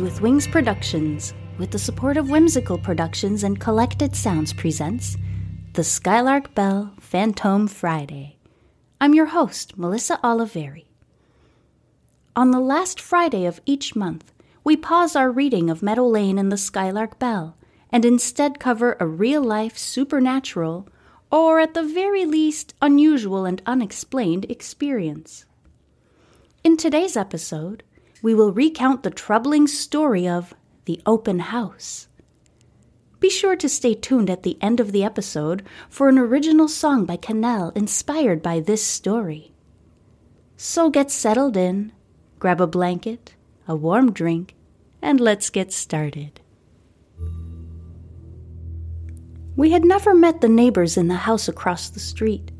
With Wings Productions, with the support of Whimsical Productions and Collected Sounds, presents The Skylark Bell Fantôme Friday. I'm your host, Melissa Oliveri. On the last Friday of each month, we pause our reading of Meadow Lane and the Skylark Bell and instead cover a real life supernatural, or at the very least, unusual and unexplained experience. In today's episode, we will recount the troubling story of the open house. Be sure to stay tuned at the end of the episode for an original song by Cannelle inspired by this story. So get settled in, grab a blanket, a warm drink, and let's get started. We had never met the neighbors in the house across the street.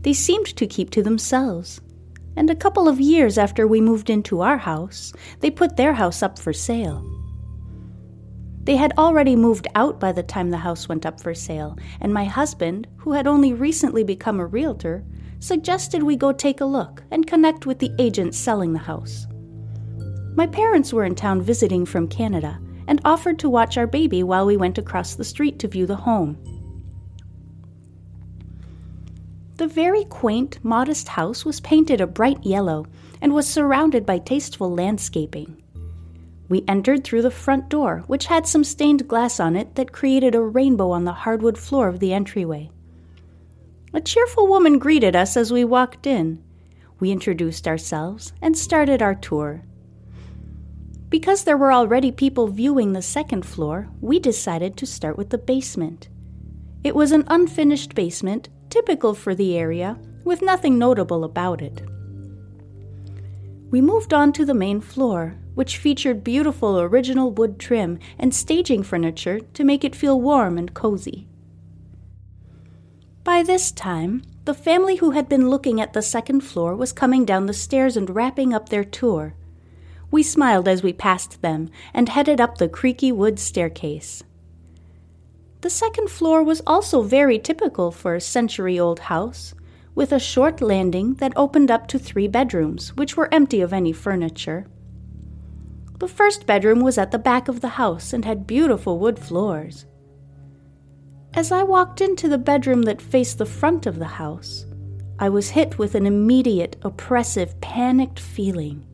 They seemed to keep to themselves and a couple of years after we moved into our house, they put their house up for sale. They had already moved out by the time the house went up for sale, and my husband, who had only recently become a realtor, suggested we go take a look and connect with the agent selling the house. My parents were in town visiting from Canada and offered to watch our baby while we went across the street to view the home. The very quaint, modest house was painted a bright yellow and was surrounded by tasteful landscaping. We entered through the front door, which had some stained glass on it that created a rainbow on the hardwood floor of the entryway. A cheerful woman greeted us as we walked in. We introduced ourselves and started our tour. Because there were already people viewing the second floor, we decided to start with the basement. It was an unfinished basement typical for the area, with nothing notable about it. We moved on to the main floor, which featured beautiful original wood trim and staging furniture to make it feel warm and cozy. By this time, the family who had been looking at the second floor was coming down the stairs and wrapping up their tour. We smiled as we passed them and headed up the creaky wood staircase. The second floor was also very typical for a century old house, with a short landing that opened up to three bedrooms, which were empty of any furniture. The first bedroom was at the back of the house and had beautiful wood floors. As I walked into the bedroom that faced the front of the house, I was hit with an immediate, oppressive, panicked feeling.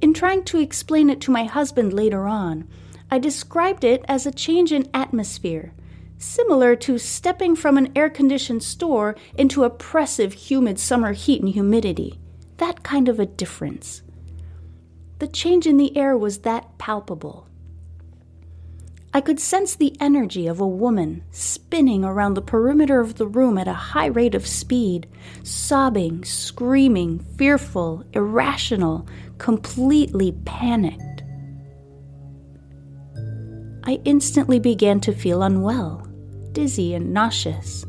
In trying to explain it to my husband later on, I described it as a change in atmosphere, similar to stepping from an air conditioned store into oppressive, humid summer heat and humidity. That kind of a difference. The change in the air was that palpable. I could sense the energy of a woman spinning around the perimeter of the room at a high rate of speed, sobbing, screaming, fearful, irrational, completely panicked. I instantly began to feel unwell, dizzy, and nauseous.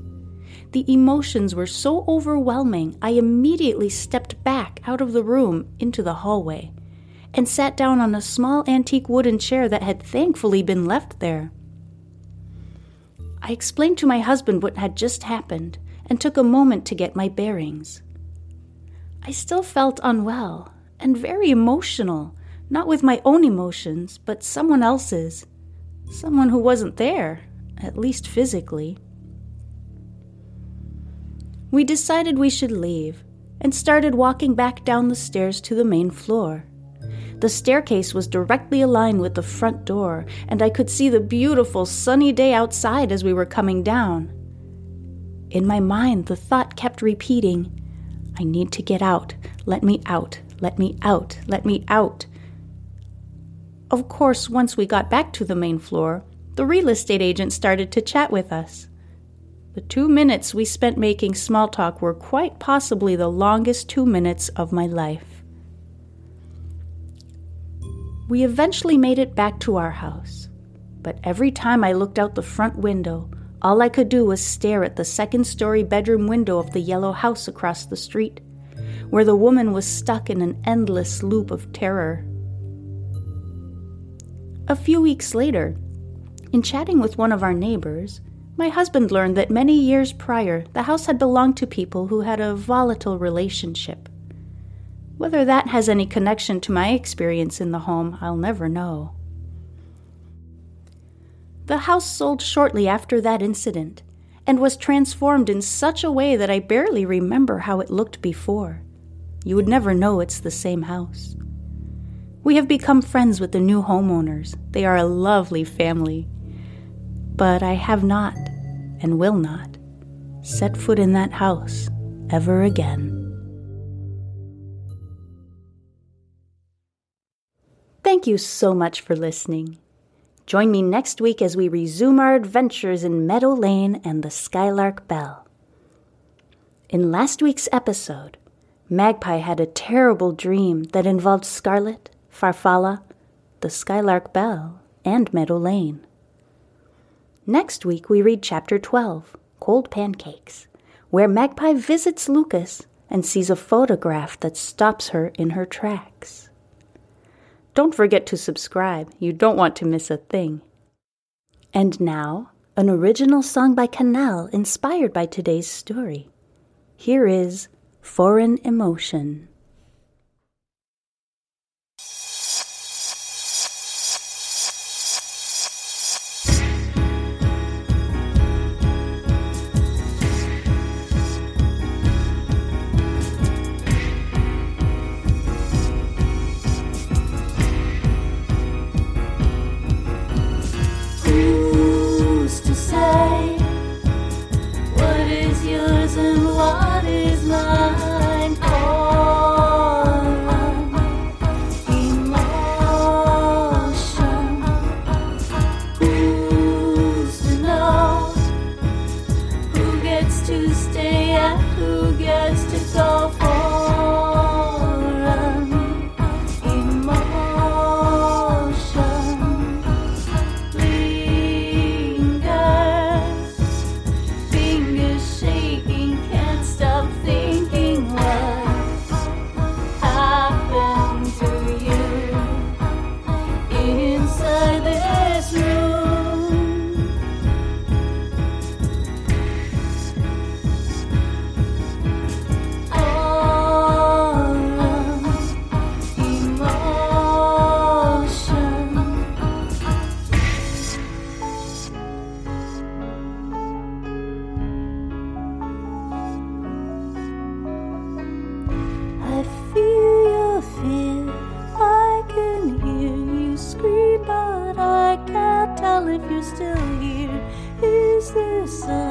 The emotions were so overwhelming, I immediately stepped back out of the room into the hallway and sat down on a small antique wooden chair that had thankfully been left there. I explained to my husband what had just happened and took a moment to get my bearings. I still felt unwell and very emotional, not with my own emotions, but someone else's. Someone who wasn't there, at least physically. We decided we should leave and started walking back down the stairs to the main floor. The staircase was directly aligned with the front door, and I could see the beautiful sunny day outside as we were coming down. In my mind, the thought kept repeating, I need to get out. Let me out. Let me out. Let me out. Of course, once we got back to the main floor, the real estate agent started to chat with us. The two minutes we spent making small talk were quite possibly the longest two minutes of my life. We eventually made it back to our house, but every time I looked out the front window, all I could do was stare at the second story bedroom window of the yellow house across the street, where the woman was stuck in an endless loop of terror. A few weeks later, in chatting with one of our neighbors, my husband learned that many years prior the house had belonged to people who had a volatile relationship. Whether that has any connection to my experience in the home, I'll never know. The house sold shortly after that incident and was transformed in such a way that I barely remember how it looked before. You would never know it's the same house. We have become friends with the new homeowners. They are a lovely family. But I have not, and will not, set foot in that house ever again. Thank you so much for listening. Join me next week as we resume our adventures in Meadow Lane and the Skylark Bell. In last week's episode, Magpie had a terrible dream that involved Scarlet, Farfalla, the Skylark Bell, and Meadow Lane. Next week, we read Chapter 12, Cold Pancakes, where Magpie visits Lucas and sees a photograph that stops her in her tracks. Don't forget to subscribe, you don't want to miss a thing. And now, an original song by Cannelle inspired by today's story. Here is Foreign Emotion. still here? Is there some?